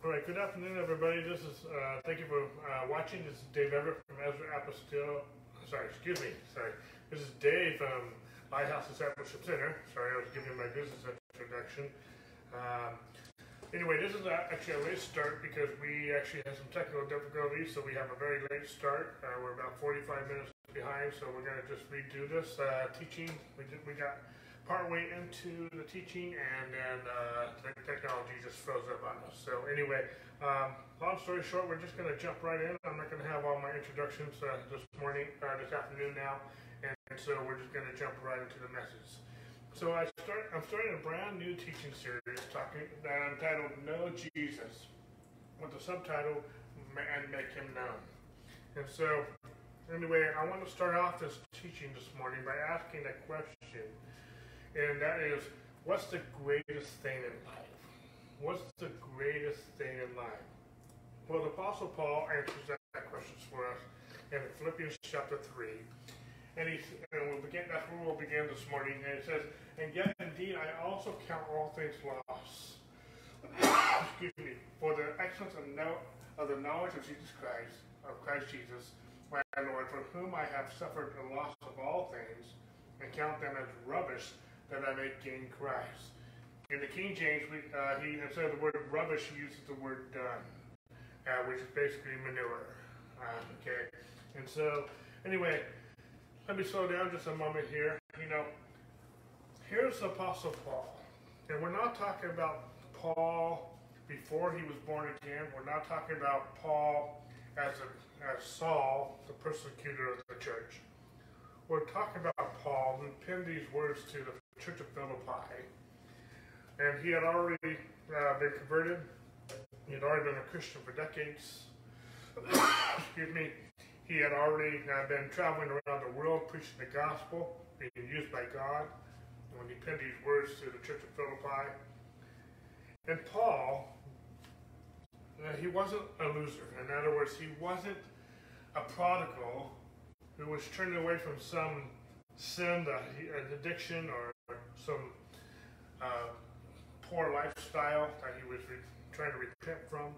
All right, good afternoon, everybody. This is, uh, thank you for uh, watching. This is Dave Everett from Ezra Apostille. Sorry, excuse me. Sorry. This is Dave from Lighthouse Discipleship Center. Sorry, I was giving my business introduction. Um, anyway, this is actually a late start because we actually had some technical difficulties, so we have a very late start. Uh, we're about 45 minutes behind, so we're going to just redo this uh, teaching. We, did, we got partway into the teaching, and then uh, the technology just froze up on us. So anyway, um, long story short, we're just going to jump right in. I'm not going to have all my introductions uh, this morning, uh, this afternoon now, and, and so we're just going to jump right into the message. So I start. I'm starting a brand new teaching series talking that "Know Jesus," with the subtitle "And Make Him Known." And so, anyway, I want to start off this teaching this morning by asking a question and that is what's the greatest thing in life? What's the greatest thing in life? Well, the Apostle Paul answers that question for us in Philippians chapter 3. And, he, and we'll begin, that's where we'll begin this morning. And it says, And yet indeed I also count all things loss. Excuse me. For the excellence of, know, of the knowledge of Jesus Christ, of Christ Jesus, my Lord, for whom I have suffered the loss of all things, and count them as rubbish that I may gain Christ. In the King James, we, uh, he instead of the word rubbish, he uses the word dung, uh, which is basically manure. Uh, okay, and so anyway, let me slow down just a moment here. You know, here's the Apostle Paul, and we're not talking about Paul before he was born again. We're not talking about Paul as a as Saul, the persecutor of the church. We're talking about Paul who penned these words to the Church of Philippi. And he had already uh, been converted. He had already been a Christian for decades. Excuse me. He had already uh, been traveling around the world preaching the gospel, being used by God. When he penned these words to the Church of Philippi. And Paul, uh, he wasn't a loser. In other words, he wasn't a prodigal who was turned away from some sin, an addiction, or some uh, poor lifestyle that he was trying to repent from.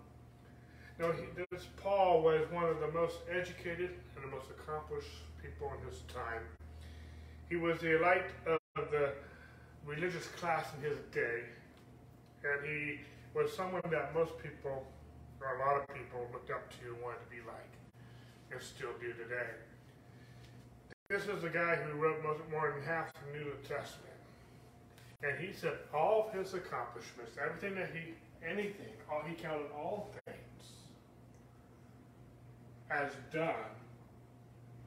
No, he, this Paul was one of the most educated and the most accomplished people in his time. He was the elite of the religious class in his day, and he was someone that most people, or a lot of people, looked up to and wanted to be like, and still do today. This is the guy who wrote most, more than half the New Testament. And he said all of his accomplishments, everything that he, anything, all, he counted all things as done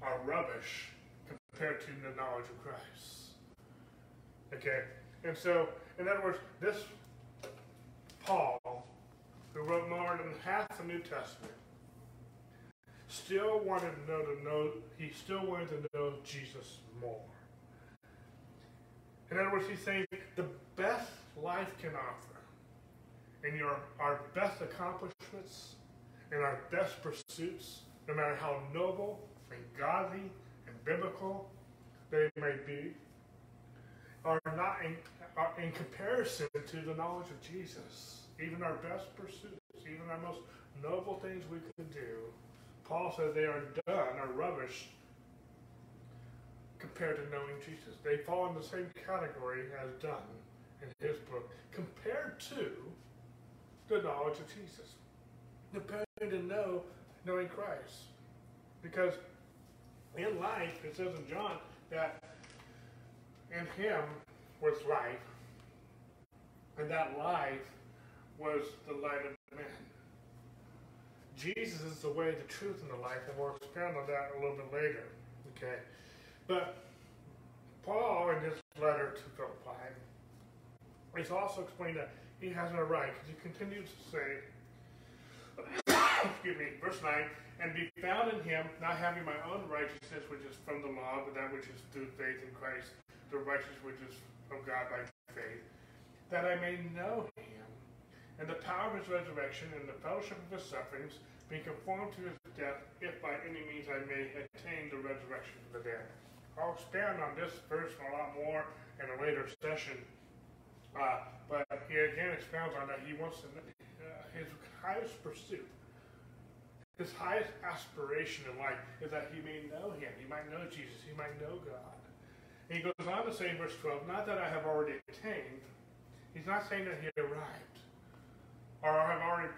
are rubbish compared to the knowledge of Christ. Okay? And so, in other words, this Paul, who wrote more than half the New Testament, still wanted to know to know he still wanted to know Jesus more. In other words, he's saying the best life can offer, and your our best accomplishments and our best pursuits, no matter how noble and godly and biblical they may be, are not in, are in comparison to the knowledge of Jesus. Even our best pursuits, even our most noble things we can do, Paul says they are done, are rubbish compared to knowing Jesus. They fall in the same category as done in his book, compared to the knowledge of Jesus. Compared to know knowing Christ. Because in life, it says in John that in him was life, and that life was the light of men. Jesus is the way, the truth, and the life, and we'll expand on that a little bit later. Okay. But Paul, in his letter to Philippi, is also explaining that he has no right, because he continues to say, excuse me, verse 9, and be found in him, not having my own righteousness, which is from the law, but that which is through faith in Christ, the righteousness which is of God by faith, that I may know him, and the power of his resurrection, and the fellowship of his sufferings, being conformed to his death, if by any means I may attain the resurrection of the dead. I'll expand on this verse a lot more in a later session. Uh, but he again expounds on that. He wants to, uh, his highest pursuit, his highest aspiration in life is that he may know him. He might know Jesus. He might know God. And he goes on to say in verse 12, not that I have already attained. He's not saying that he arrived or I have already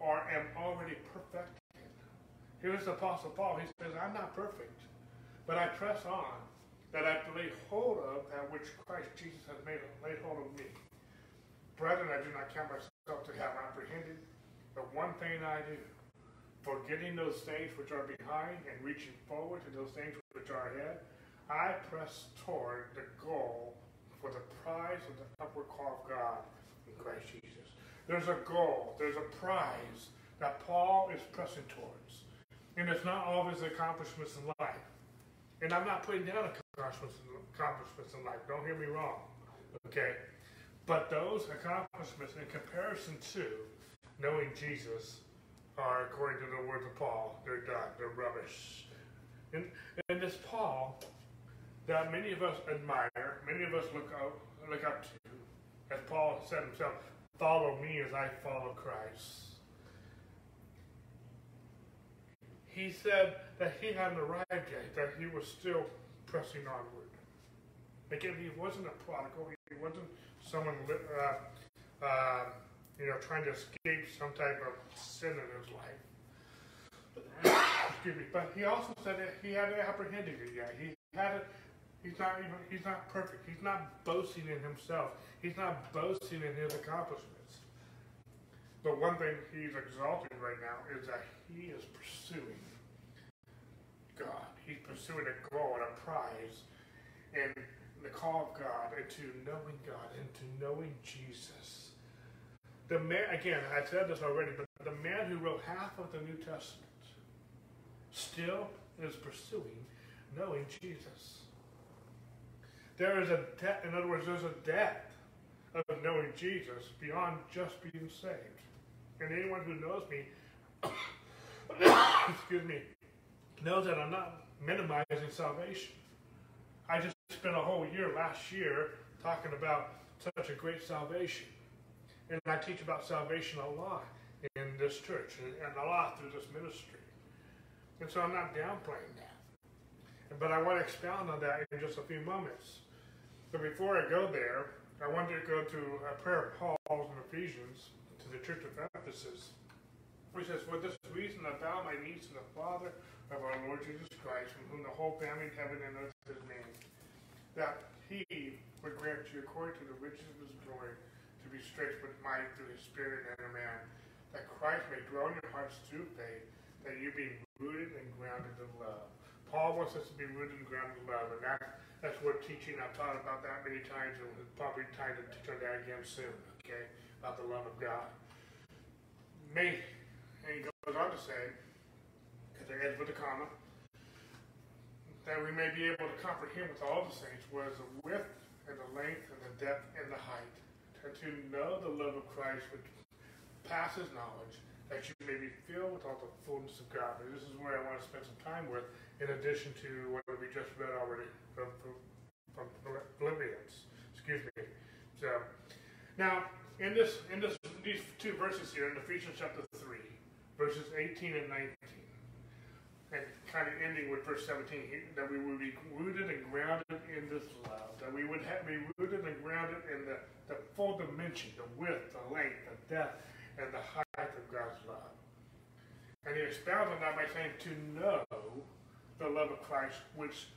or am already perfected. Here's the Apostle Paul. He says, I'm not perfect, but I press on that I lay hold of that which Christ Jesus has made laid hold of me. Brethren, I do not count myself to have apprehended, but one thing I do, forgetting those things which are behind and reaching forward to those things which are ahead, I press toward the goal for the prize of the upward call of God in Christ Jesus. There's a goal, there's a prize that Paul is pressing towards. And it's not his accomplishments in life. And I'm not putting down accomplishments in life. Don't hear me wrong. Okay? But those accomplishments in comparison to knowing Jesus are, according to the words of Paul, they're done. They're rubbish. And, and this Paul that many of us admire, many of us look up, look up to, as Paul said himself, follow me as I follow Christ. He said that he hadn't arrived yet, that he was still pressing onward. Again, he wasn't a prodigal. He wasn't someone, uh, uh, you know, trying to escape some type of sin in his life. Excuse me. But he also said that he hadn't apprehended it yet. He hadn't. He's not even. He's not perfect. He's not boasting in himself. He's not boasting in his accomplishments. But one thing he's exalting right now is that he is pursuing God. He's pursuing a goal and a prize. And the call of God into knowing God, into knowing Jesus. The man, again, I said this already, but the man who wrote half of the New Testament still is pursuing knowing Jesus. There is a depth, in other words, there's a depth of knowing Jesus beyond just being saved. And anyone who knows me, excuse me, knows that I'm not minimizing salvation. I just spent a whole year last year talking about such a great salvation. And I teach about salvation a lot in this church and, a lot through this ministry. And so I'm not downplaying that. But I want to expound on that in just a few moments. But before I go there, I want to go to a prayer of Paul's in Ephesians the church of Ephesus, which says, For this reason I bow my knees to the Father of our Lord Jesus Christ, from whom the whole family in heaven and earth is named, that he would grant you, according to the riches of his glory, to be stretched with might through his Spirit and a man, that Christ may dwell in your hearts through faith, that you be rooted and grounded in love. Paul wants us to be rooted and grounded in love, and that, that's what teaching. I've taught about that many times, and it's probably time to teach on that again soon, okay, about the love of God. Me, and he goes on to say, because it ends with a comma, that we may be able to comprehend with all the saints what is the width and the length and the depth and the height, and to know the love of Christ which passes knowledge, that you may be filled with all the fullness of God. And this is where I want to spend some time with, in addition to what we just read already from, from, from Philippians. Excuse me. So, now in this in this these two verses here in Ephesians chapter three, verses 18 and 19 and kind of ending with verse 17, that we would be rooted and grounded in this love, that we would have, be rooted and grounded in the, the full dimension, the width, the length, the depth, and the height of God's love. And he expounds on that by saying, to know the love of Christ, which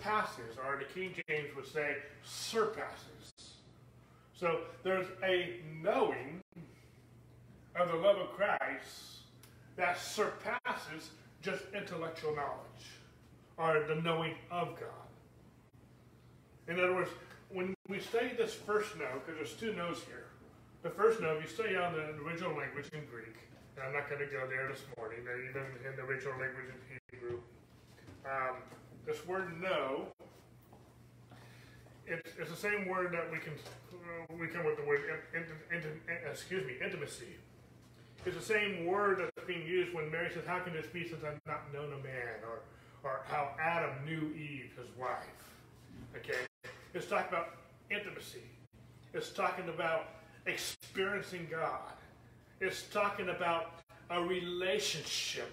passes, or the King James would say, surpasses. So there's a knowing of the love of Christ that surpasses just intellectual knowledge or the knowing of God. In other words, when we study this first know, because there's two knows here. The first know, if you study on the original language in Greek, and I'm not going to go there this morning, even in the original language in Hebrew, um, this word know, it's, it's, the same word that we can uh, we come with the word in, in, in, excuse me intimacy It's the same word that's being used when Mary says, How can this be since I've not known a man? Or, or how Adam knew Eve, his wife. Okay? It's talking about intimacy. It's talking about experiencing God. it's talking about a relationship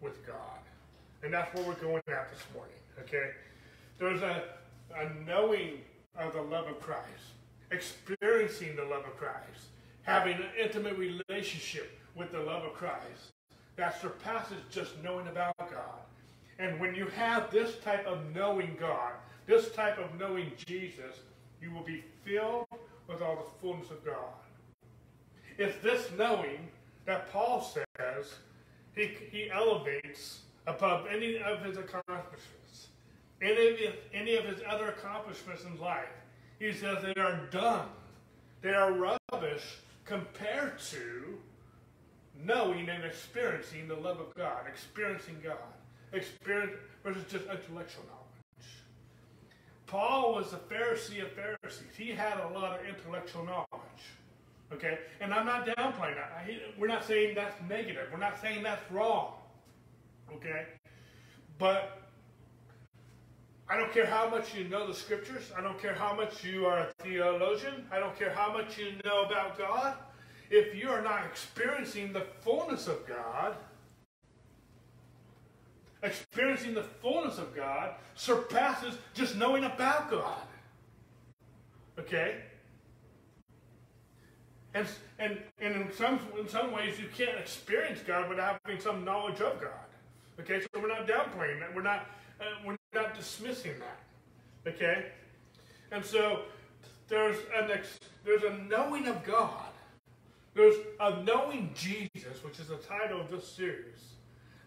with God. And that's what we're going at this morning, okay? There's a, a knowing of the love of Christ, experiencing the love of Christ, having an intimate relationship with the love of Christ that surpasses just knowing about God. And when you have this type of knowing God, this type of knowing Jesus, you will be filled with all the fullness of God. It's this knowing that Paul says he, he elevates above any of his accomplishments, any of, his, any of his other accomplishments in life. He says they are dumb. They are rubbish compared to knowing and experiencing the love of God, experiencing God, experience versus just intellectual knowledge. Paul was a Pharisee of Pharisees. He had a lot of intellectual knowledge. Okay? And I'm not downplaying that. We're not saying that's negative. We're not saying that's wrong. Okay? But I don't care how much you know the scriptures. I don't care how much you are a theologian. I don't care how much you know about God. If you are not experiencing the fullness of God, experiencing the fullness of God surpasses just knowing about God. Okay? And, and, and in, some, in some ways, you can't experience God without having some knowledge of God. Okay, so we're not downplaying that. We're not, uh, we're not dismissing that. Okay? And so there's, an there's a knowing of God. There's a knowing Jesus, which is the title of this series,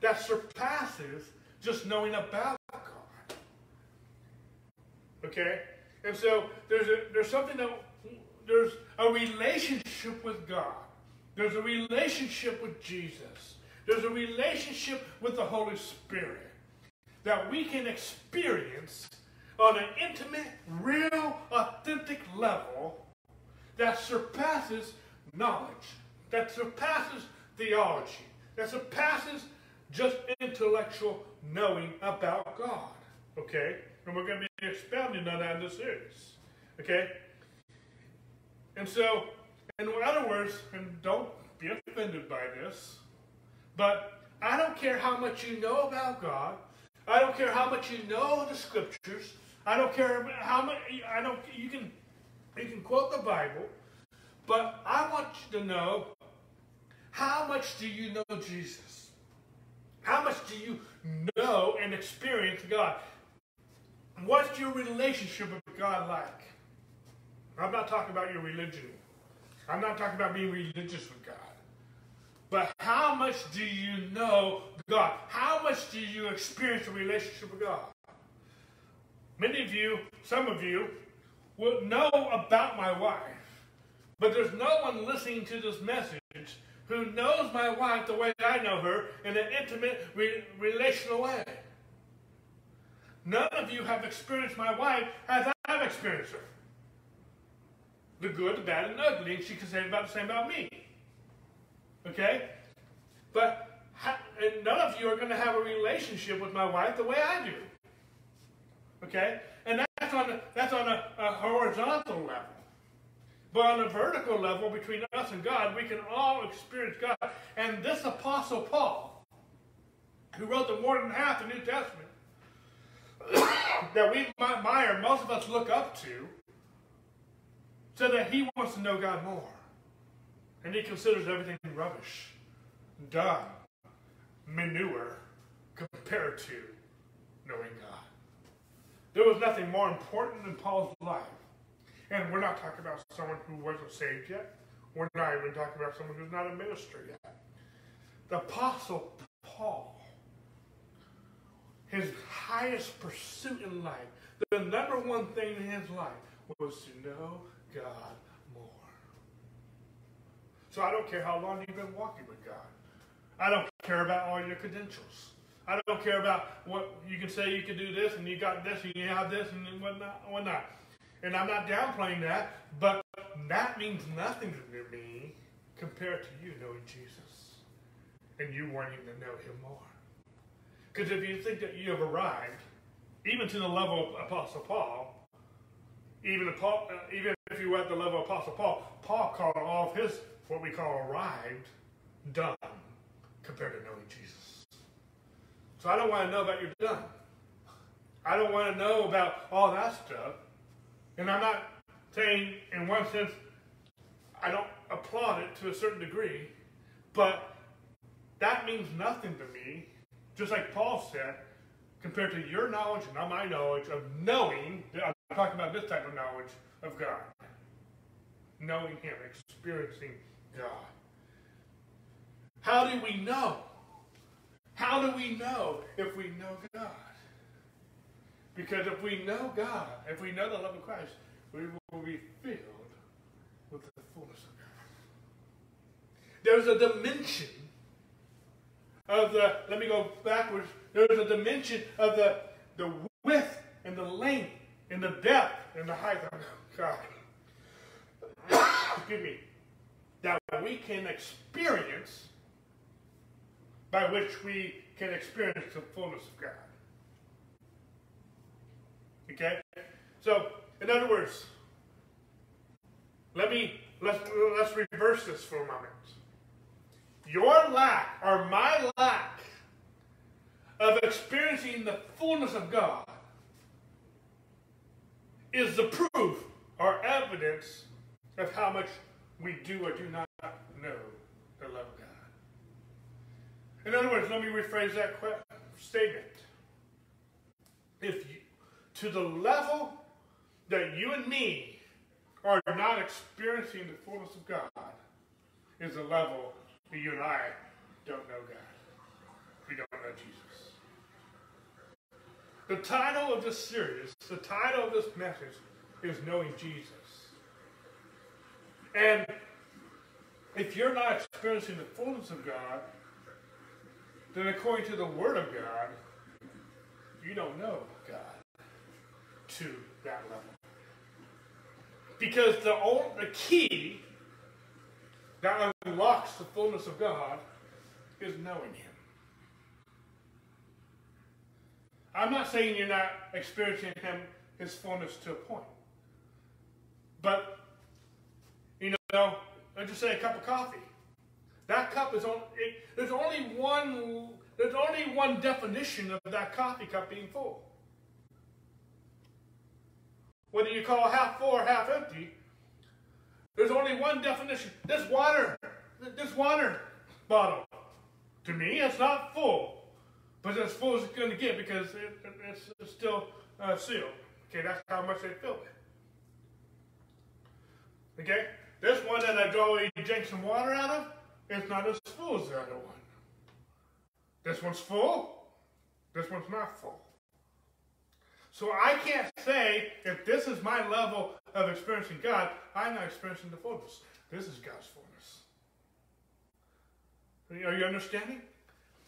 that surpasses just knowing about God. Okay? And so there's, a, there's something that there's a relationship with God. There's a relationship with Jesus. There's a relationship with the Holy Spirit that we can experience on an intimate, real, authentic level that surpasses knowledge, that surpasses theology, that surpasses just intellectual knowing about God. Okay? And we're going to be expounding on that in this series. Okay? And so, in other words, and don't be offended by this, but I don't care how much you know about God. I don't care how much you know the scriptures. I don't care how much I don't you can you can quote the Bible, but I want you to know how much do you know Jesus? How much do you know and experience God? What's your relationship with God like? I'm not talking about your religion. I'm not talking about being religious with God. But how much do you know God? How much do you experience a relationship with God? Many of you, some of you, will know about my wife, but there's no one listening to this message who knows my wife the way that I know her in an intimate, re- relational way. None of you have experienced my wife as I've experienced her the good, the bad, and the ugly, and she can say about the same about me. Okay? But and none of you are going to have a relationship with my wife the way I do. Okay? And that's on a, that's on a, a horizontal level. But on a vertical level between us and God, we can all experience God. And this Apostle Paul, who wrote the more than half the New Testament, that we admire, most of us look up to, so that he wants to know God more. And he considers everything rubbish, dung, manure, compared to knowing God. There was nothing more important in Paul's life. And we're not talking about someone who wasn't saved yet. We're not even talking about someone who's not a minister yet. The Apostle Paul, his highest pursuit in life, the number one thing in his life was to know God. So I don't care how long you've been walking with God. I don't care about all your credentials. I don't care about what you can say you can do this and you got this and you have this and whatnot. whatnot. And I'm not downplaying that, but that means nothing to me compared to you knowing Jesus and you wanting to know him more. Because if you think that you have arrived, even to the level of Apostle Paul, even, Paul, uh, even if you were at the level of Apostle Paul, Paul called all of his what we call arrived done compared to knowing Jesus. So I don't want to know about your done. I don't want to know about all that stuff. And I'm not saying, in one sense, I don't applaud it to a certain degree, but that means nothing to me. Just like Paul said, compared to your knowledge and not my knowledge of knowing, I'm talking about this type of knowledge of God. Knowing Him, experiencing God. How do we know? How do we know if we know God? Because if we know God, if we know the love of Christ, we will be filled with the fullness of God. There's a dimension of the, let me go backwards, there's a dimension of the, the width and the length and the depth and the height of God. Excuse me. That we can experience by which we can experience the fullness of God. Okay? So, in other words, let me let's let's reverse this for a moment. Your lack or my lack of experiencing the fullness of God is the proof or evidence of how much we do or do not know the love of God. In other words, let me rephrase that statement. If you, to the level that you and me are not experiencing the fullness of God, is the level that you and I don't know God. We don't know Jesus. The title of this series, the title of this message is Knowing Jesus. And if you're not experiencing the fullness of God, then according to the Word of God, you don't know God to that level. Because the, only, the key that unlocks the fullness of God is knowing Him. I'm not saying you're not experiencing Him, His fullness to a point. But, know, let's just say a cup of coffee. That cup is only, there's only one, there's only one definition of that coffee cup being full. Whether you call half full or half empty, there's only one definition. This water, this water bottle, to me, it's not full. But it's as full as it's going to get because it, it, it's still uh, sealed. Okay, that's how much they fill it. Okay? This one that I go and drink some water out of, it's not as full as the other one. This one's full, this one's not full. So I can't say if this is my level of experiencing God, I'm not experiencing the fullness. This is God's fullness. Are you understanding?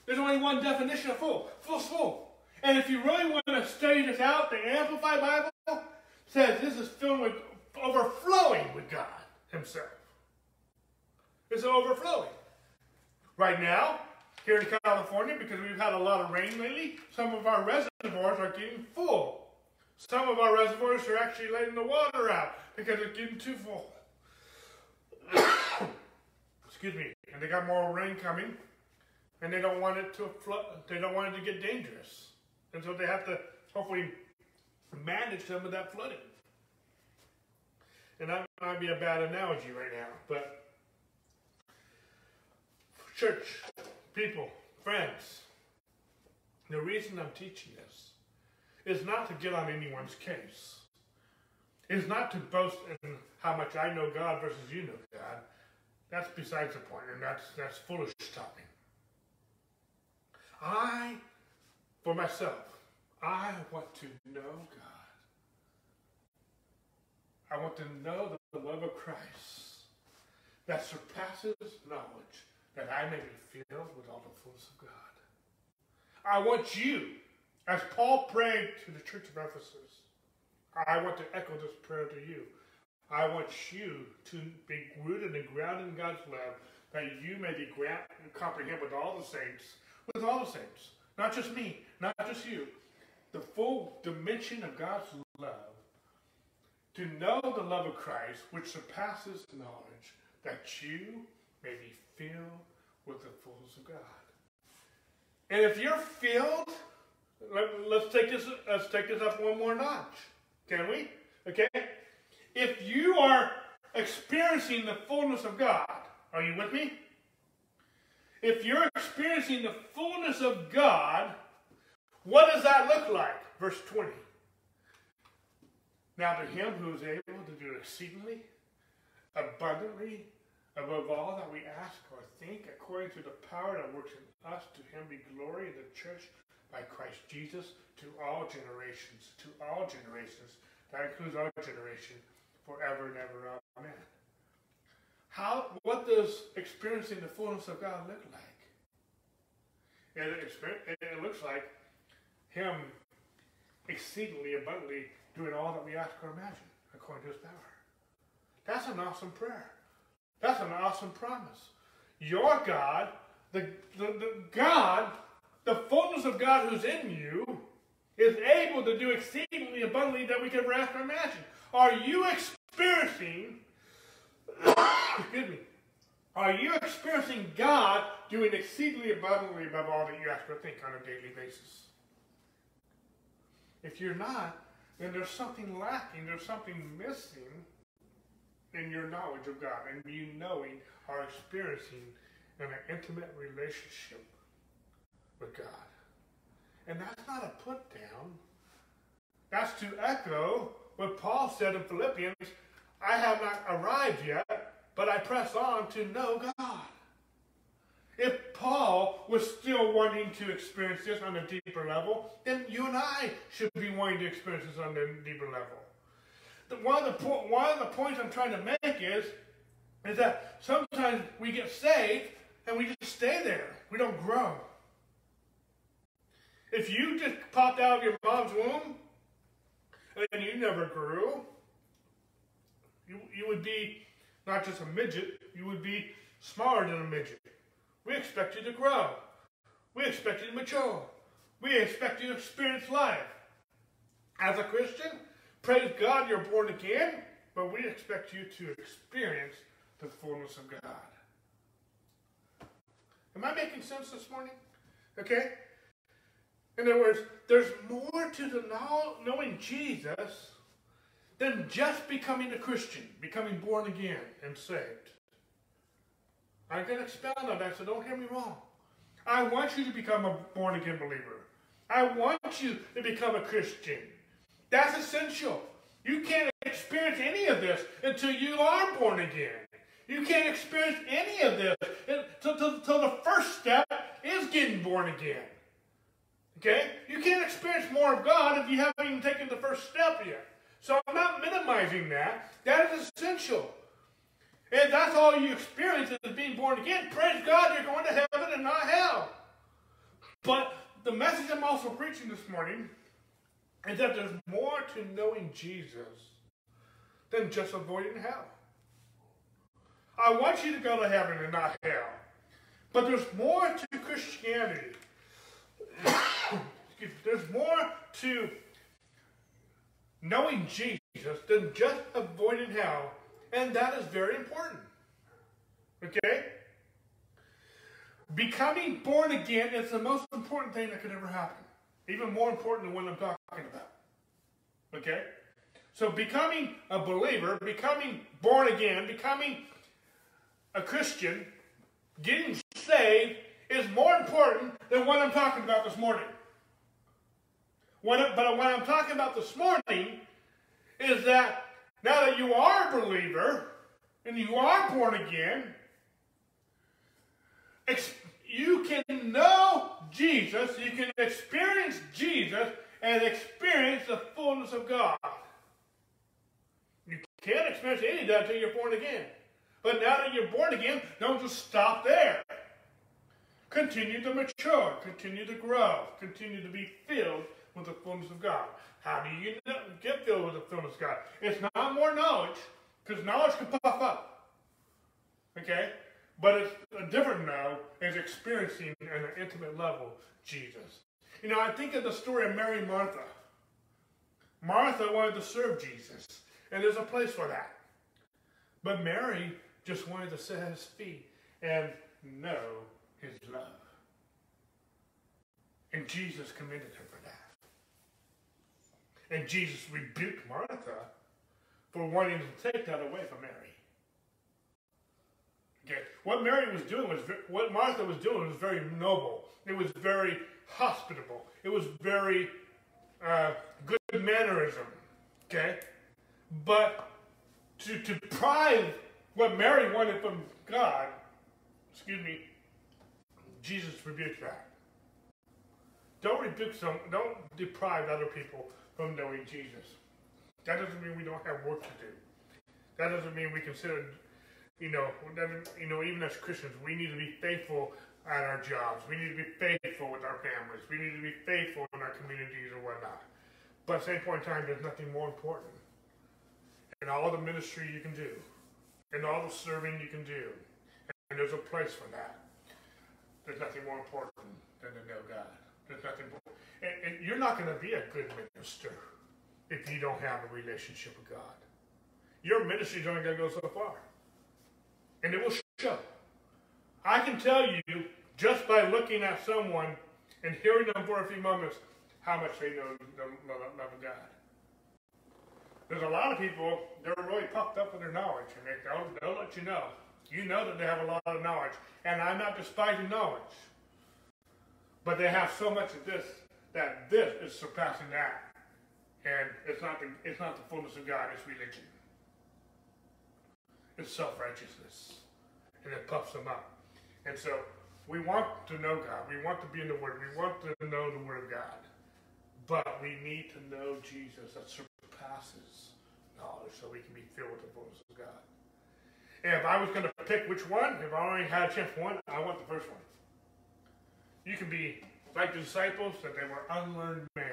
There's only one definition of full. Full's full. And if you really want to study this out, the Amplified Bible says this is filled with overflowing with God Himself. It's overflowing. Right now, here in California, because we've had a lot of rain lately, some of our reservoirs are getting full. Some of our reservoirs are actually letting the water out because it's getting too full. Excuse me. And they got more rain coming, and they don't want it to flood. They don't want it to get dangerous, and so they have to hopefully manage some of that flooding. And that might be a bad analogy right now, but church, people, friends, the reason I'm teaching this is not to get on anyone's case. It's not to boast in how much I know God versus you know God. That's besides the point, and that's that's foolish talking. I, for myself, I want to know God. I want to know the love of Christ that surpasses knowledge that I may be filled with all the fullness of God. I want you, as Paul prayed to the church of Ephesus, I want to echo this prayer to you. I want you to be rooted and grounded in God's love, that you may be gra- comprehend with all the saints, with all the saints, not just me, not just you, the full dimension of God's love, to know the love of Christ, which surpasses knowledge, that you may be filled with the fullness of God. And if you're filled, let, us take this let's take this up one more notch. Can we? Okay? If you are experiencing the fullness of God, are you with me? If you're experiencing the fullness of God, what does that look like? Verse 20. Now to him who is able to do exceedingly, abundantly, above all that we ask or think, according to the power that works in us, to him be glory in the church by Christ Jesus to all generations, to all generations. That includes our generation, forever and ever. Amen. How, what does experiencing the fullness of God look like? It, it looks like Him exceedingly abundantly doing all that we ask or imagine according to His power. That's an awesome prayer. That's an awesome promise. Your God, the, the, the God, the fullness of God who's in you, is able to do exceedingly abundantly that we can ever ask or imagine. Are you experiencing, excuse me, are you experiencing God doing exceedingly abundantly above all that you ask or think on a daily basis? If you're not, then there's something lacking, there's something missing in your knowledge of God and you knowing or experiencing an intimate relationship with God. And that's not a put down. That's to echo what Paul said in Philippians I have not arrived yet, but I press on to know God. If Paul was still wanting to experience this on a deeper level, then you and I should be wanting to experience this on a deeper level. One, of the, one of the points I'm trying to make is, is that sometimes we get saved and we just stay there. We don't grow. If you just popped out of your mom's womb and you never grew, you, you would be not just a midget, you would be smaller than a midget. We expect you to grow. We expect you to mature. We expect you to experience life. As a Christian, praise God you're born again, but we expect you to experience the fullness of God. Am I making sense this morning? Okay? In other words, there's more to the knowing Jesus than just becoming a Christian, becoming born again and saved. I can expound on that, so don't hear me wrong. I want you to become a born again believer. I want you to become a Christian. That's essential. You can't experience any of this until you are born again. You can't experience any of this until, the first step is getting born again. Okay? You can't experience more of God if you haven't even taken the first step yet. So I'm not minimizing that. That is essential. And that's all you experience is being born again. Praise God, you're going to heaven and not hell. But the message I'm also preaching this morning is that there's more to knowing Jesus than just avoiding hell. I want you to go to heaven and not hell. But there's more to Christianity. there's more to knowing Jesus than just avoiding hell and that is very important. Okay? Becoming born again is the most important thing that could ever happen. Even more important than what I'm talking about. Okay? So becoming a believer, becoming born again, becoming a Christian, getting saved is more important than what I'm talking about this morning. But what I'm talking about this morning is that now that you are a believer and you are born again, you can know Jesus, you can experience Jesus, and experience the fullness of God. You can't experience any of that until you're born again. But now that you're born again, don't just stop there. Continue to mature, continue to grow, continue to be filled with the fullness of God. How do you get filled with the fullness of God? It's not more knowledge, because knowledge can puff up. Okay? But it's different now is experiencing at an intimate level Jesus. You know, I think of the story of Mary and Martha. Martha wanted to serve Jesus, and there's a place for that. But Mary just wanted to sit at his feet and know his love. And Jesus commended her for that. And Jesus rebuked Martha for wanting to take that away from Mary. Okay, what Mary was doing was what Martha was doing was very noble. It was very hospitable. It was very uh, good mannerism. Okay, but to to deprive what Mary wanted from God, excuse me, Jesus rebuked that. Don't rebuke some. Don't deprive other people from knowing Jesus. That doesn't mean we don't have work to do. That doesn't mean we consider you know, you know, even as Christians, we need to be faithful at our jobs. We need to be faithful with our families. We need to be faithful in our communities or whatnot. But at the same point in time, there's nothing more important. And all the ministry you can do, and all the serving you can do, and there's a place for that. There's nothing more important than to know God. There's nothing more. And, and you're not going to be a good minister if you don't have a relationship with God. Your ministry is only going to go so far and it will show. I can tell you just by looking at someone and hearing them for a few moments how much they know the love of God. There's a lot of people, they're really puffed up with their knowledge, and they, they'll, they'll let you know. You know that they have a lot of knowledge, and I'm not despising knowledge. But they have so much of this that this is surpassing that. And it's not the, it's not the fullness of God, it's religion. It's self-righteousness. And it puffs them up. And so we want to know God. We want to be in the Word. We want to know the Word of God. But we need to know Jesus that surpasses knowledge so we can be filled with the fullness of God. And if I was going to pick which one, if I only had a chance for one, I want the first one. You can be like the disciples, that they were unlearned men.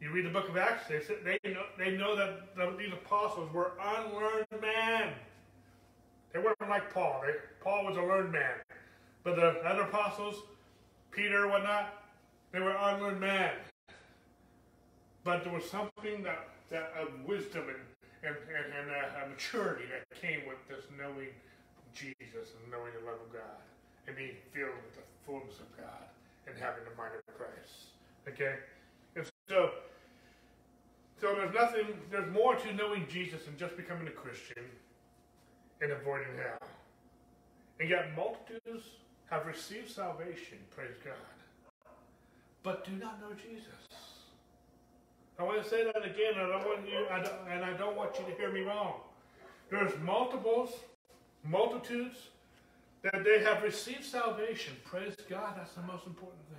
You read the book of Acts, they, they, know, they know that the, these apostles were unlearned men. They weren't like Paul. They, Paul was a learned man. But the other apostles, Peter whatnot, they were unlearned men. But there was something that, that of wisdom and, and, and, and uh, a, a maturity that came with this knowing Jesus and knowing the love of God and being filled with the fullness of God and having the mind of Christ. Okay? And so so there's nothing, there's more to knowing Jesus than just becoming a Christian and avoiding hell. And yet multitudes have received salvation, praise God, but do not know Jesus. I want to say that again, and I want you, I and I don't want you to hear me wrong. There's multiples, multitudes that they have received salvation. Praise God, that's the most important thing.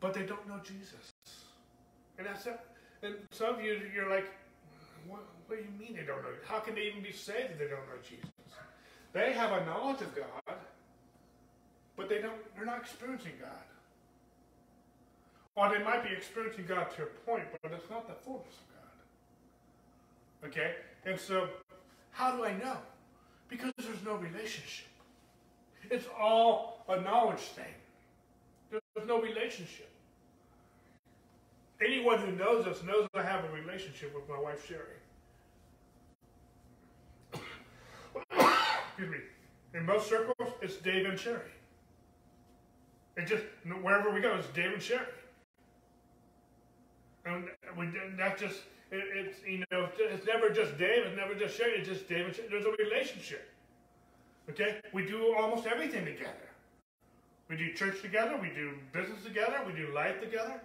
But they don't know Jesus. And that's. And some of you, you're like, what, what do you mean they don't know? How can they even be saved if they don't know Jesus? They have a knowledge of God, but they don't. They're not experiencing God. Or they might be experiencing God to a point, but it's not the fullness of God. Okay? And so, how do I know? Because there's no relationship. It's all a knowledge thing. There's no relationship. Anyone who knows us knows I have a relationship with my wife Sherry. Excuse me. In most circles, it's Dave and Sherry. It just wherever we go, it's Dave and Sherry. And we that just it, it's you know it's never just Dave, it's never just Sherry, it's just Dave and Sherry. There's a relationship. Okay, we do almost everything together. We do church together, we do business together, we do life together.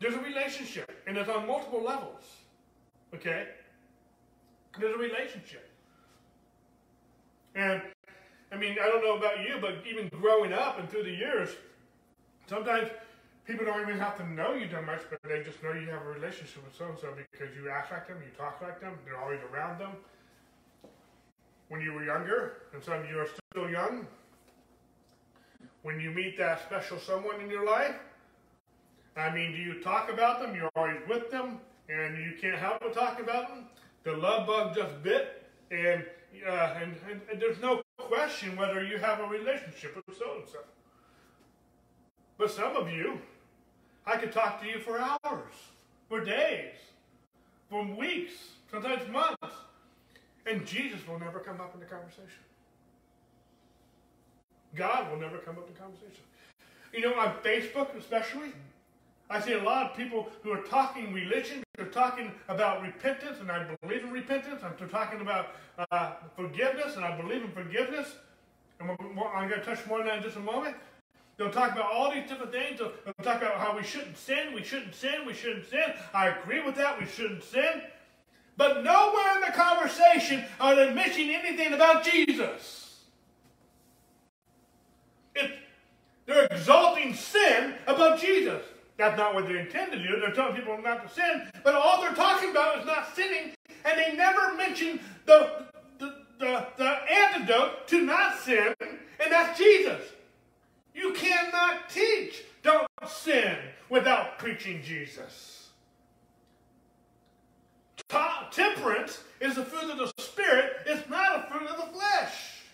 There's a relationship, and it's on multiple levels. Okay? There's a relationship. And, I mean, I don't know about you, but even growing up and through the years, sometimes people don't even have to know you that much, but they just know you have a relationship with so and so because you act like them, you talk like them, they're always around them. When you were younger, and some of you are still young, when you meet that special someone in your life, I mean, do you talk about them? You're always with them, and you can't help but talk about them. The love bug just bit, and uh, and, and, and there's no question whether you have a relationship with so and so. But some of you, I could talk to you for hours, for days, for weeks, sometimes months, and Jesus will never come up in the conversation. God will never come up in the conversation. You know, on Facebook especially, I see a lot of people who are talking religion, they're talking about repentance, and I believe in repentance. I'm talking about uh, forgiveness, and I believe in forgiveness. And I'm going to touch more on that in just a moment. They'll talk about all these different things. They'll, they'll talk about how we shouldn't sin, we shouldn't sin, we shouldn't sin. I agree with that, we shouldn't sin. But nowhere in the conversation are they mentioning anything about Jesus. It, they're exalting sin above Jesus. That's not what they intend to do. They're telling people not to sin, but all they're talking about is not sinning, and they never mention the, the, the, the antidote to not sin, and that's Jesus. You cannot teach don't sin without preaching Jesus. Temperance is the fruit of the Spirit, it's not a fruit of the flesh.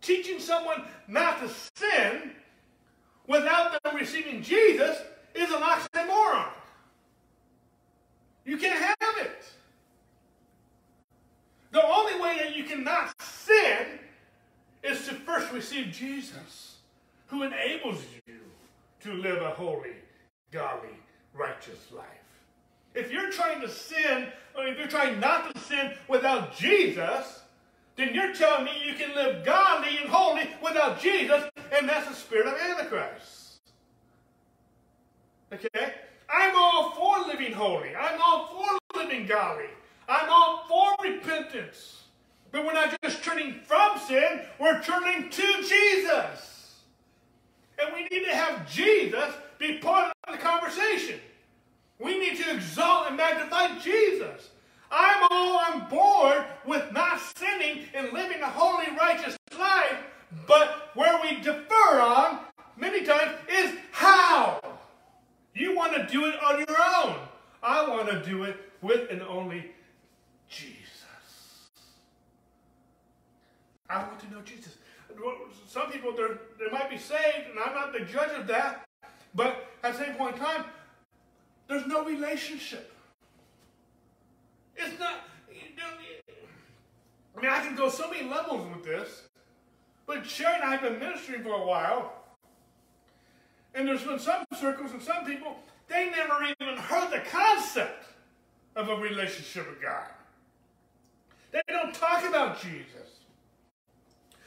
Teaching someone not to sin without them receiving Jesus is an oxymoron. You can't have it. The only way that you cannot sin is to first receive Jesus, who enables you to live a holy, godly, righteous life. If you're trying to sin, or if you're trying not to sin without Jesus, then you're telling me you can live godly and holy without Jesus, and that's the spirit of Antichrist. Okay? I'm all for living holy. I'm all for living godly. I'm all for repentance. But we're not just turning from sin, we're turning to Jesus. And we need to have Jesus be part of the conversation. We need to exalt and magnify Jesus. I'm all on board with not sinning and living a holy, righteous life, but where we defer on many times is how. You want to do it on your own. I want to do it with and only Jesus. I want to know Jesus. Some people, they might be saved, and I'm not the judge of that, but at the same point in time, there's no relationship. It's not. I mean, I can go so many levels with this, but Sherry and I have been ministering for a while, and there's been some circles and some people, they never even heard the concept of a relationship with God. They don't talk about Jesus.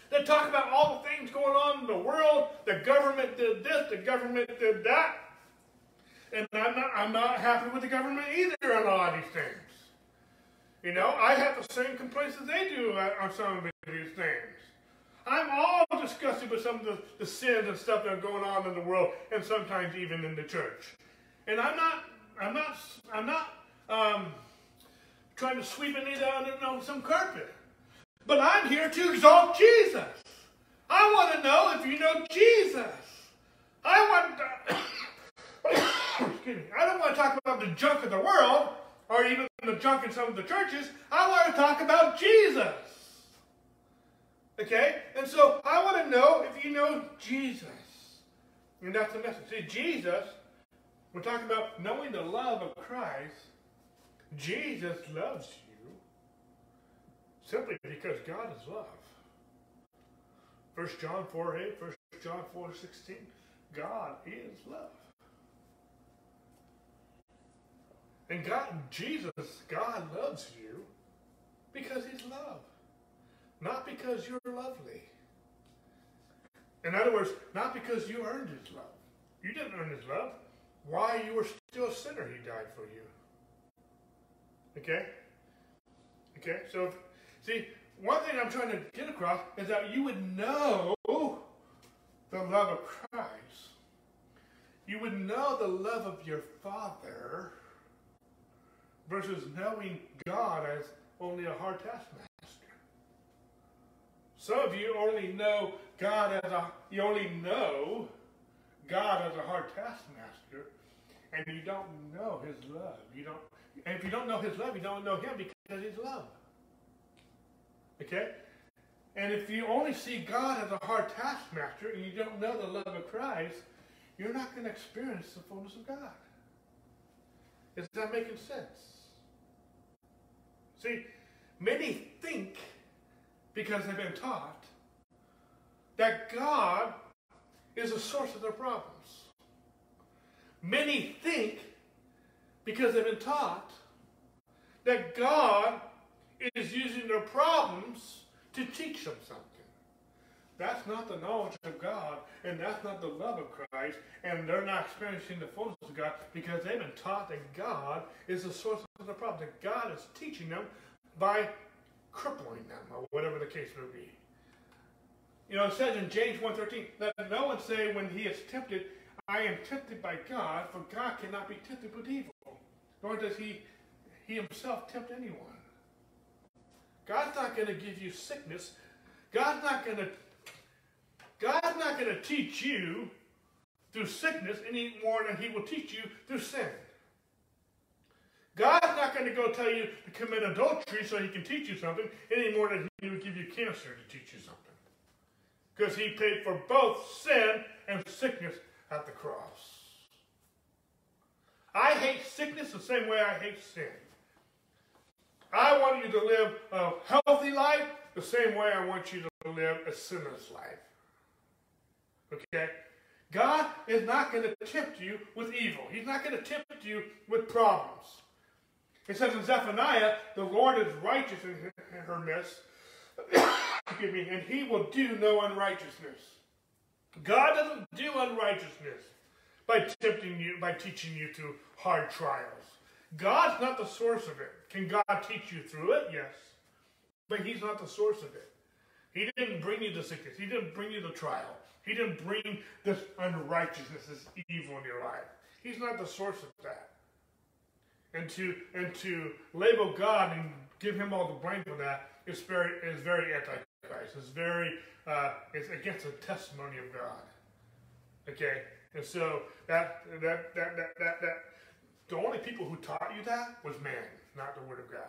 They talk about all the things going on in the world. The government did this, the government did that. And I'm not, I'm not happy with the government either on a lot of these things. You know, I have the same complaints as they do on some of these things. I'm all disgusted with some of the, the sins and stuff that are going on in the world, and sometimes even in the church. And I'm not, I'm not, I'm not um, trying to sweep any of that under some carpet. But I'm here to exalt Jesus. I want to know if you know Jesus. I want to, excuse me, I don't want to talk about the junk of the world or even the junk in some of the churches. I want to talk about Jesus. Okay? And so I want to know if you know Jesus. And that's the message. See, Jesus, we're talking about knowing the love of Christ. Jesus loves you simply because God is love. 1 John 4 8, 1 John 4 16. God is love. And God, Jesus, God loves you because He's love, not because you're lovely. In other words, not because you earned His love. You didn't earn His love. Why you were still a sinner, He died for you. Okay? Okay? So, see, one thing I'm trying to get across is that you would know the love of Christ. You would know the love of your Father versus knowing God as only a hard taskmaster. Some of you only know God as a, you only know God as a hard taskmaster, and you don't know His love. You don't, and if you don't know His love, you don't know Him because He's love. Okay? And if you only see God as a hard taskmaster and you don't know the love of Christ, you're not going to experience the fullness of God. Is that making sense? See, many think because they've been taught that God is the source of their problems. Many think, because they've been taught, that God is using their problems to teach them something. That's not the knowledge of God, and that's not the love of Christ, and they're not experiencing the fullness of God because they've been taught that God is the source of the problem, that God is teaching them by crippling them, or whatever the case may be. You know, it says in James 1.13, let no one say when he is tempted, I am tempted by God, for God cannot be tempted with evil, nor does he, he himself tempt anyone. God's not going to give you sickness. God's not going to God's not going to teach you through sickness any more than he will teach you through sin. God's not going to go tell you to commit adultery so he can teach you something any more than he would give you cancer to teach you something. Because he paid for both sin and sickness at the cross. I hate sickness the same way I hate sin. I want you to live a healthy life the same way I want you to live a sinless life. Okay? God is not going to tempt you with evil. He's not going to tempt you with problems. It says in Zephaniah, the Lord is righteous in her midst, excuse me, and he will do no unrighteousness. God doesn't do unrighteousness by tempting you, by teaching you through hard trials. God's not the source of it. Can God teach you through it? Yes. But He's not the source of it. He didn't bring you the sickness. He didn't bring you the trial. He didn't bring this unrighteousness, this evil in your life. He's not the source of that. And to and to label God and give him all the blame for that is very is very antichrist. It's very uh, it's against the testimony of God. Okay, and so that that that that that, that the only people who taught you that was man, not the Word of God.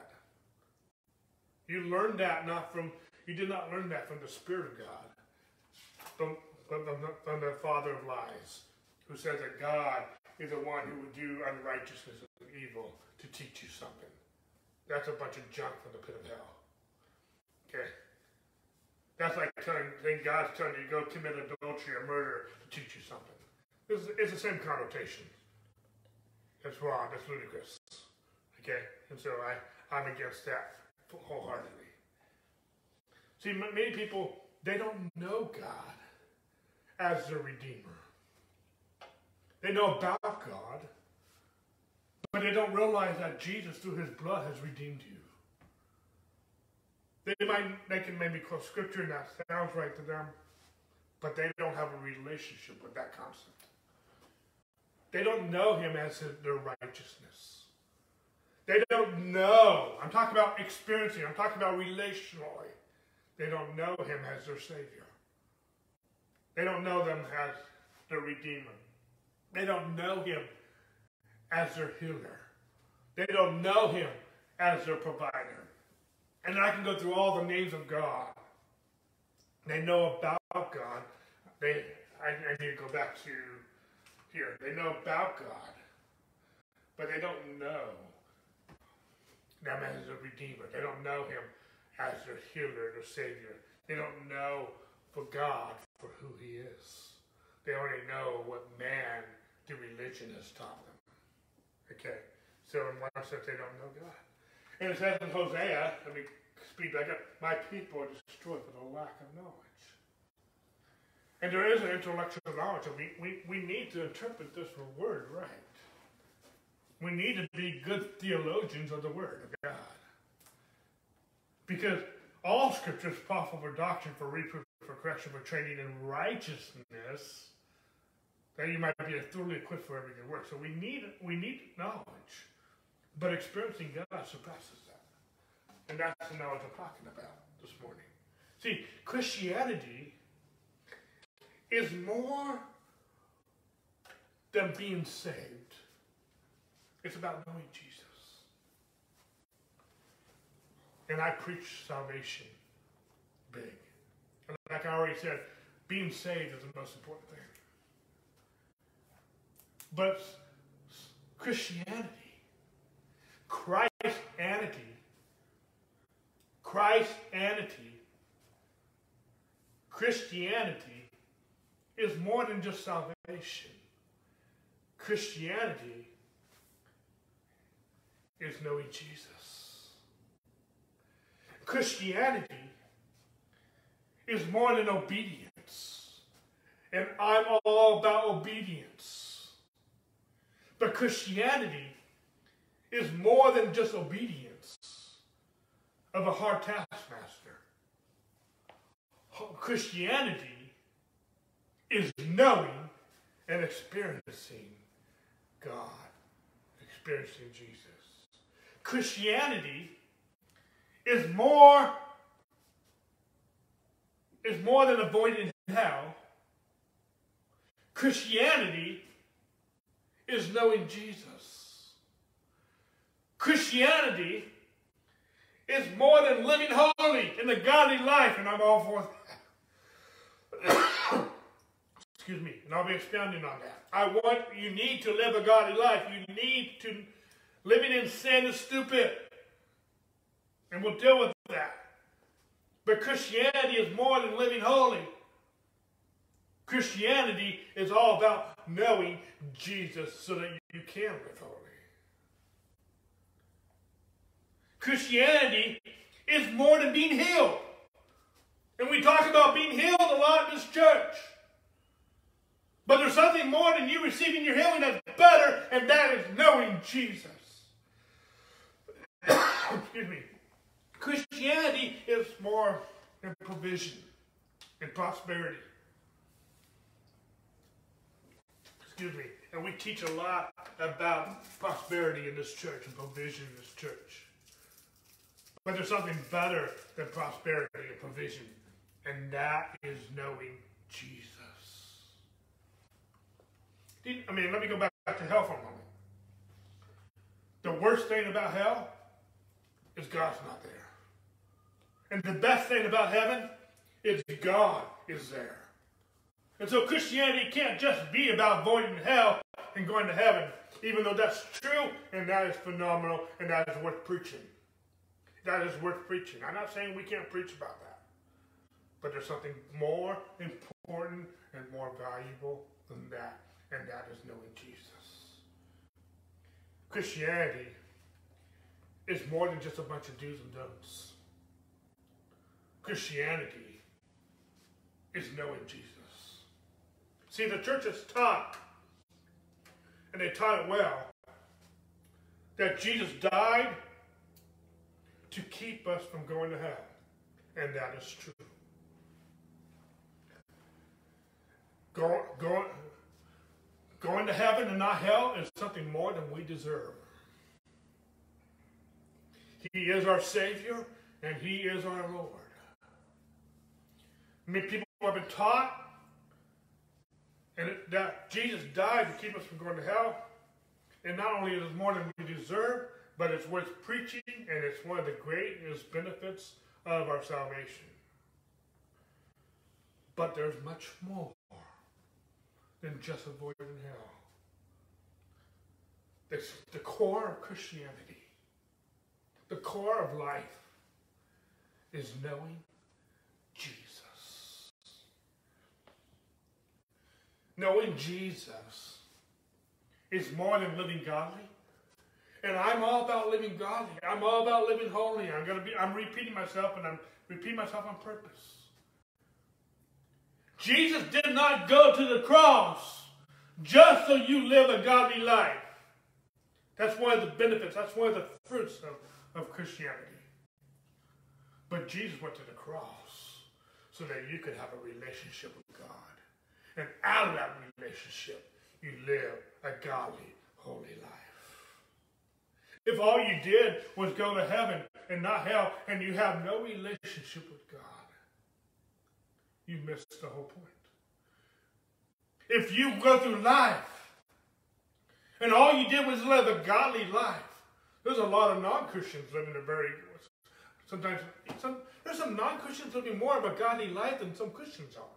You learned that not from you did not learn that from the Spirit of God, from, from, the, from the father of lies, who says that God is the one who would do unrighteousness and evil to teach you something. That's a bunch of junk from the pit of hell. Okay? That's like telling, saying God's telling you to go commit adultery or murder to teach you something. It's, it's the same connotation. It's wrong. It's ludicrous. Okay? And so I, I'm against that wholeheartedly. See, many people, they don't know God as their Redeemer. They know about God, but they don't realize that Jesus, through his blood, has redeemed you. They might they can maybe quote scripture and that sounds right to them, but they don't have a relationship with that concept. They don't know him as their righteousness. They don't know. I'm talking about experiencing, I'm talking about relationally. They don't know him as their Savior. They don't know them as their Redeemer. They don't know him as their healer. They don't know him as their provider. And I can go through all the names of God. They know about God. They I, I need to go back to here. They know about God, but they don't know them as a redeemer. They don't know him as their healer, their savior. They don't know for God for who he is. They only know what man the religion has taught them. Okay. So in one sense they don't know God. And it says in Hosea, let me speed back up, my people are destroyed for the lack of knowledge. And there is an intellectual knowledge, and we, we, we need to interpret this word right. We need to be good theologians of the word of God. Because all scripture is profitable for doctrine, for reproof, for correction, for training in righteousness, that you might be thoroughly equipped for every good work. So we need we need knowledge, but experiencing God surpasses that, and that's the knowledge I'm talking about this morning. See, Christianity is more than being saved. It's about knowing Jesus. And I preach salvation big. And like I already said, being saved is the most important thing. But Christianity, Christianity, Christianity, Christianity is more than just salvation. Christianity is knowing Jesus. Christianity is more than obedience. And I'm all about obedience. But Christianity is more than just obedience of a hard taskmaster. Christianity is knowing and experiencing God, experiencing Jesus. Christianity is more is more than avoiding hell. Christianity is knowing Jesus. Christianity is more than living holy in the godly life, and I'm all for that. Excuse me, and I'll be expounding on that. I want you need to live a godly life. You need to living in sin is stupid. And we'll deal with that. But Christianity is more than living holy. Christianity is all about knowing Jesus so that you can live holy. Christianity is more than being healed. And we talk about being healed a lot in this church. But there's something more than you receiving your healing that's better, and that is knowing Jesus. Excuse me. Christianity is more than provision and prosperity. Excuse me. And we teach a lot about prosperity in this church and provision in this church. But there's something better than prosperity and provision, and that is knowing Jesus. I mean, let me go back to hell for a moment. The worst thing about hell is God's not there. And the best thing about heaven is God is there. And so Christianity can't just be about avoiding hell and going to heaven, even though that's true and that is phenomenal and that is worth preaching. That is worth preaching. I'm not saying we can't preach about that. But there's something more important and more valuable than that and that is knowing Jesus. Christianity is more than just a bunch of do's and don'ts. Christianity is knowing Jesus. See, the church has taught, and they taught it well, that Jesus died to keep us from going to hell. And that is true. Go, go, Going to heaven and not hell is something more than we deserve. He is our Savior and He is our Lord. Many people have been taught and it, that Jesus died to keep us from going to hell. And not only is it more than we deserve, but it's worth preaching and it's one of the greatest benefits of our salvation. But there's much more than just avoiding hell. It's the core of Christianity, the core of life is knowing Jesus. Knowing Jesus is more than living godly. And I'm all about living godly. I'm all about living holy. I'm gonna be I'm repeating myself and I'm repeating myself on purpose. Jesus did not go to the cross just so you live a godly life. That's one of the benefits, that's one of the fruits of, of Christianity. But Jesus went to the cross so that you could have a relationship with God. And out of that relationship, you live a godly, holy life. If all you did was go to heaven and not hell, and you have no relationship with God, you missed the whole point. If you go through life and all you did was live a godly life, there's a lot of non-Christians living a very sometimes some, there's some non-Christians living more of a godly life than some Christians are.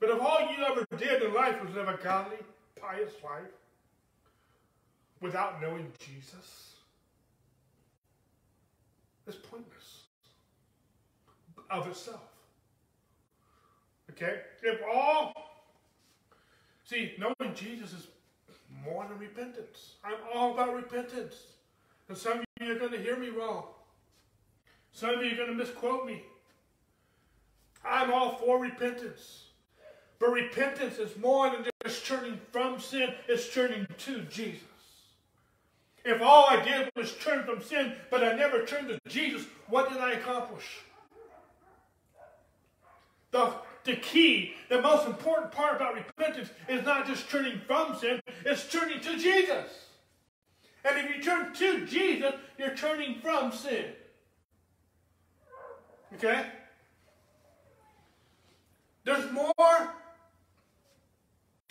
But if all you ever did in life was live a godly, pious life without knowing Jesus, it's pointless of itself. Okay? If all, see, knowing Jesus is more than repentance. I'm all about repentance. And some of you are going to hear me wrong. Some of you are going to misquote me. I'm all for repentance. But repentance is more than just turning from sin, it's turning to Jesus. If all I did was turn from sin, but I never turned to Jesus, what did I accomplish? The, the key, the most important part about repentance is not just turning from sin, it's turning to Jesus. And if you turn to Jesus, you're turning from sin. Okay? There's more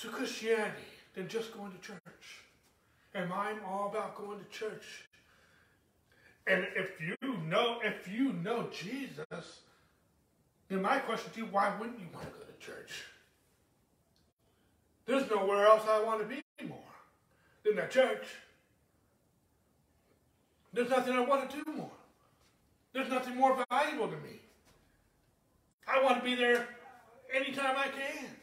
to Christianity than just going to church. And I'm all about going to church. And if you know, if you know Jesus, then my question to you, why wouldn't you want to go to church? There's nowhere else I want to be more than that church. There's nothing I want to do more. There's nothing more valuable to me. I want to be there anytime I can.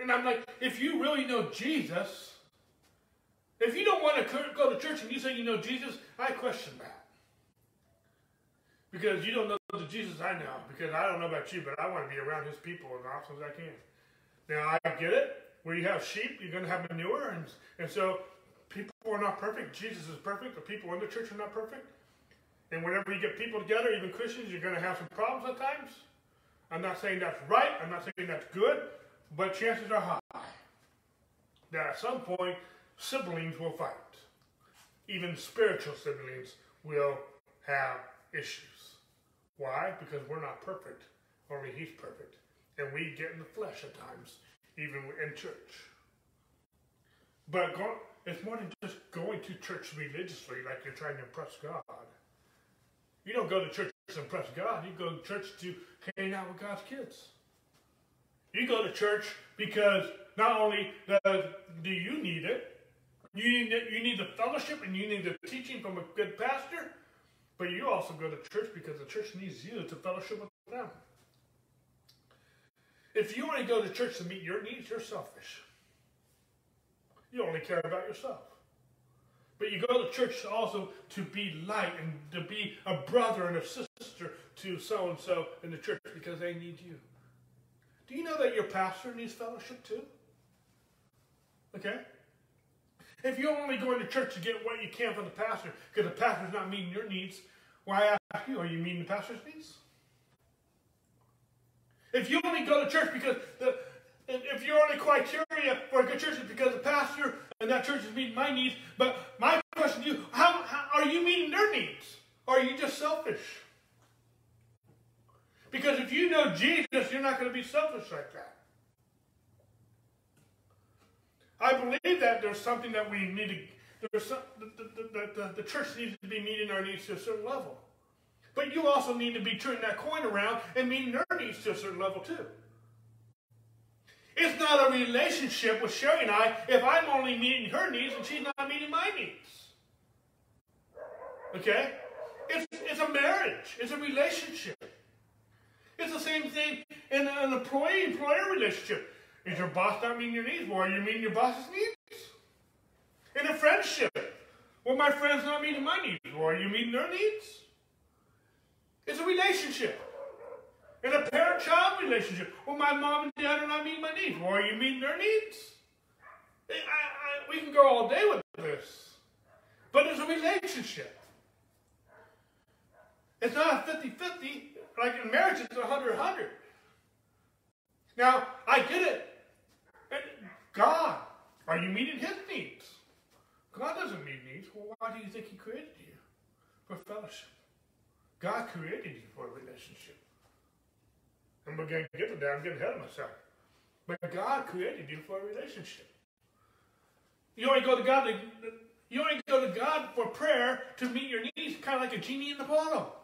And I'm like, if you really know Jesus, if you don't want to go to church and you say you know Jesus, I question that. Because you don't know the Jesus I know. Because I don't know about you, but I want to be around his people as often as I can. Now, I get it. Where you have sheep, you're going to have manure. And, and so people are not perfect. Jesus is perfect. The people in the church are not perfect. And whenever you get people together, even Christians, you're going to have some problems at times. I'm not saying that's right. I'm not saying that's good. But chances are high that at some point siblings will fight. Even spiritual siblings will have issues. Why? Because we're not perfect. Only He's perfect. And we get in the flesh at times, even in church. But go, it's more than just going to church religiously like you're trying to impress God. You don't go to church to impress God. You go to church to hang out with God's kids. You go to church because not only do you need it, you need, you need the fellowship and you need the teaching from a good pastor, but you also go to church because the church needs you to fellowship with them. If you only go to church to meet your needs, you're selfish. You only care about yourself. But you go to church also to be light and to be a brother and a sister to so and so in the church because they need you. Do you know that your pastor needs fellowship too? Okay? If you're only going to church to get what you can from the pastor because the pastor's not meeting your needs, why ask you, are you meeting the pastor's needs? If you only go to church because the if your only criteria for a good church is because the pastor and that church is meeting my needs, but my question to you, how, how are you meeting their needs? Or are you just selfish? Because if you know Jesus, you're not going to be selfish like that. I believe that there's something that we need to, there's some, the, the, the, the, church needs to be meeting our needs to a certain level. But you also need to be turning that coin around and meeting their needs to a certain level too. It's not a relationship with Sherry and I if I'm only meeting her needs and she's not meeting my needs. Okay? It's, it's a marriage. It's a relationship. It's the same thing in an employee-employer relationship. Is your boss not meeting your needs? Well, are you meeting your boss's needs? In a friendship, well, my friend's not meeting my needs. Well, are you meeting their needs? It's a relationship. In a parent-child relationship, well, my mom and dad are not meeting my needs. Well, are you meeting their needs? I, I, we can go all day with this. But it's a relationship. It's not a 50-50. Like in marriage, it's 100-100. Now, I get it. God, are you meeting his needs? God doesn't meet needs. Well, why do you think he created you? For fellowship. God created you for a relationship. I'm going to get to that. I'm getting ahead of myself. But God created you for a relationship. You only go to God. To, you only go to God for prayer to meet your needs, kind of like a genie in the bottle.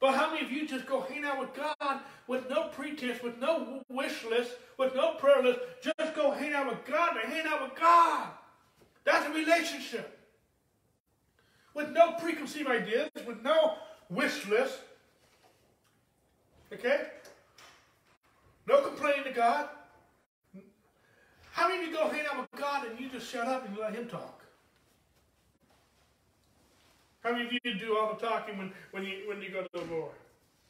But how many of you just go hang out with God with no pretense, with no wish list, with no prayer list? Just go hang out with God and hang out with God. That's a relationship. With no preconceived ideas, with no wish list. Okay? No complaining to God? How many of you go hang out with God and you just shut up and you let Him talk? How many of you do all the talking when, when, you, when you go to the Lord?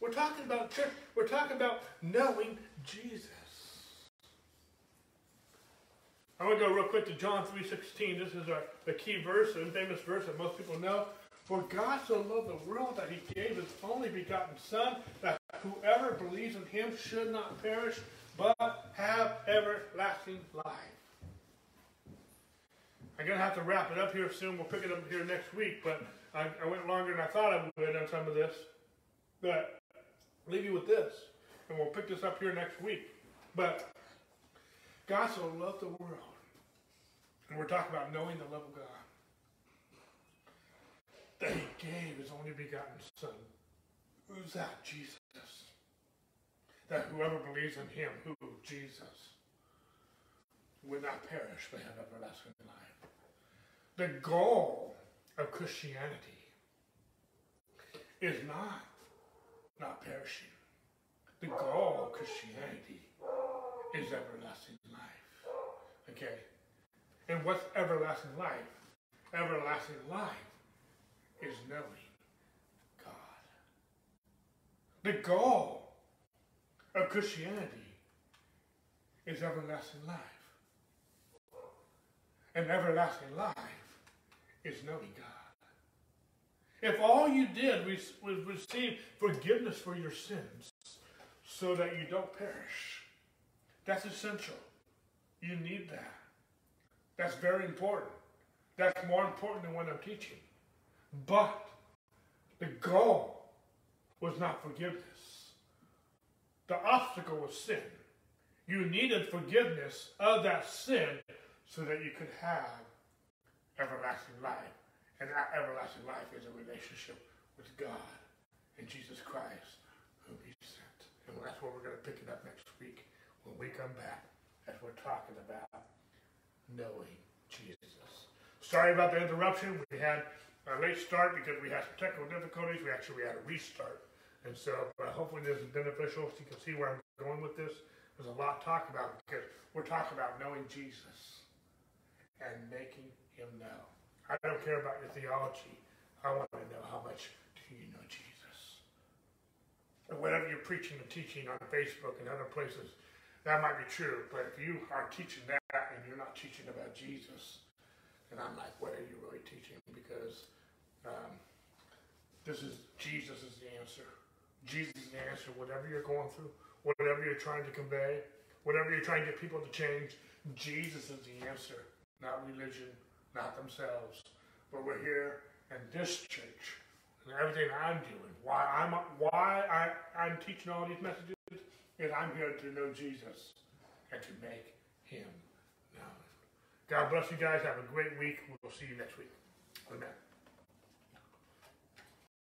We're talking about church. We're talking about knowing Jesus. I want to go real quick to John 3.16. This is our, key verse, a famous verse that most people know. For God so loved the world that he gave his only begotten Son, that whoever believes in him should not perish, but have everlasting life. I'm going to have to wrap it up here soon. We'll pick it up here next week, but I, I went longer than I thought I would on some of this. But I'll leave you with this, and we'll pick this up here next week. But God so loved the world, and we're talking about knowing the love of God, that He gave His only begotten Son. Who's that? Jesus. That whoever believes in Him, who? Jesus, would not perish but have everlasting life. The goal of Christianity is not not perishing. The goal of Christianity is everlasting life. Okay? And what's everlasting life? Everlasting life is knowing God. The goal of Christianity is everlasting life. And everlasting life is knowing God. If all you did was, receive forgiveness for your sins so that you don't perish, that's essential. You need that. That's very important. That's more important than what I'm teaching. But the goal was not forgiveness. The obstacle was sin. You needed forgiveness of that sin so that you could have everlasting life. And that everlasting life is a relationship with God and Jesus Christ, whom He sent. And that's where we're going to pick it up next week when we come back as we're talking about knowing Jesus. Sorry about the interruption. We had a late start because we had some technical difficulties. We actually had a restart. And so uh, hopefully this is beneficial so you can see where I'm going with this. There's a lot to talk about because we're talking about knowing Jesus and making him. I don't care about your theology. I want to know how much do you know Jesus. And whatever you're preaching and teaching on Facebook and other places, that might be true, but if you are teaching that and you're not teaching about Jesus, then I'm like, what are you really teaching? Because um, this is Jesus is the answer. Jesus is the answer. Whatever you're going through, whatever you're trying to convey, whatever you're trying to get people to change, Jesus is the answer, not religion, not themselves. But we're here in this church, and everything I'm doing, why I'm why I, I'm teaching all these messages is I'm here to know Jesus and to make him known. God bless you guys. Have a great week. We'll see you next week. Amen.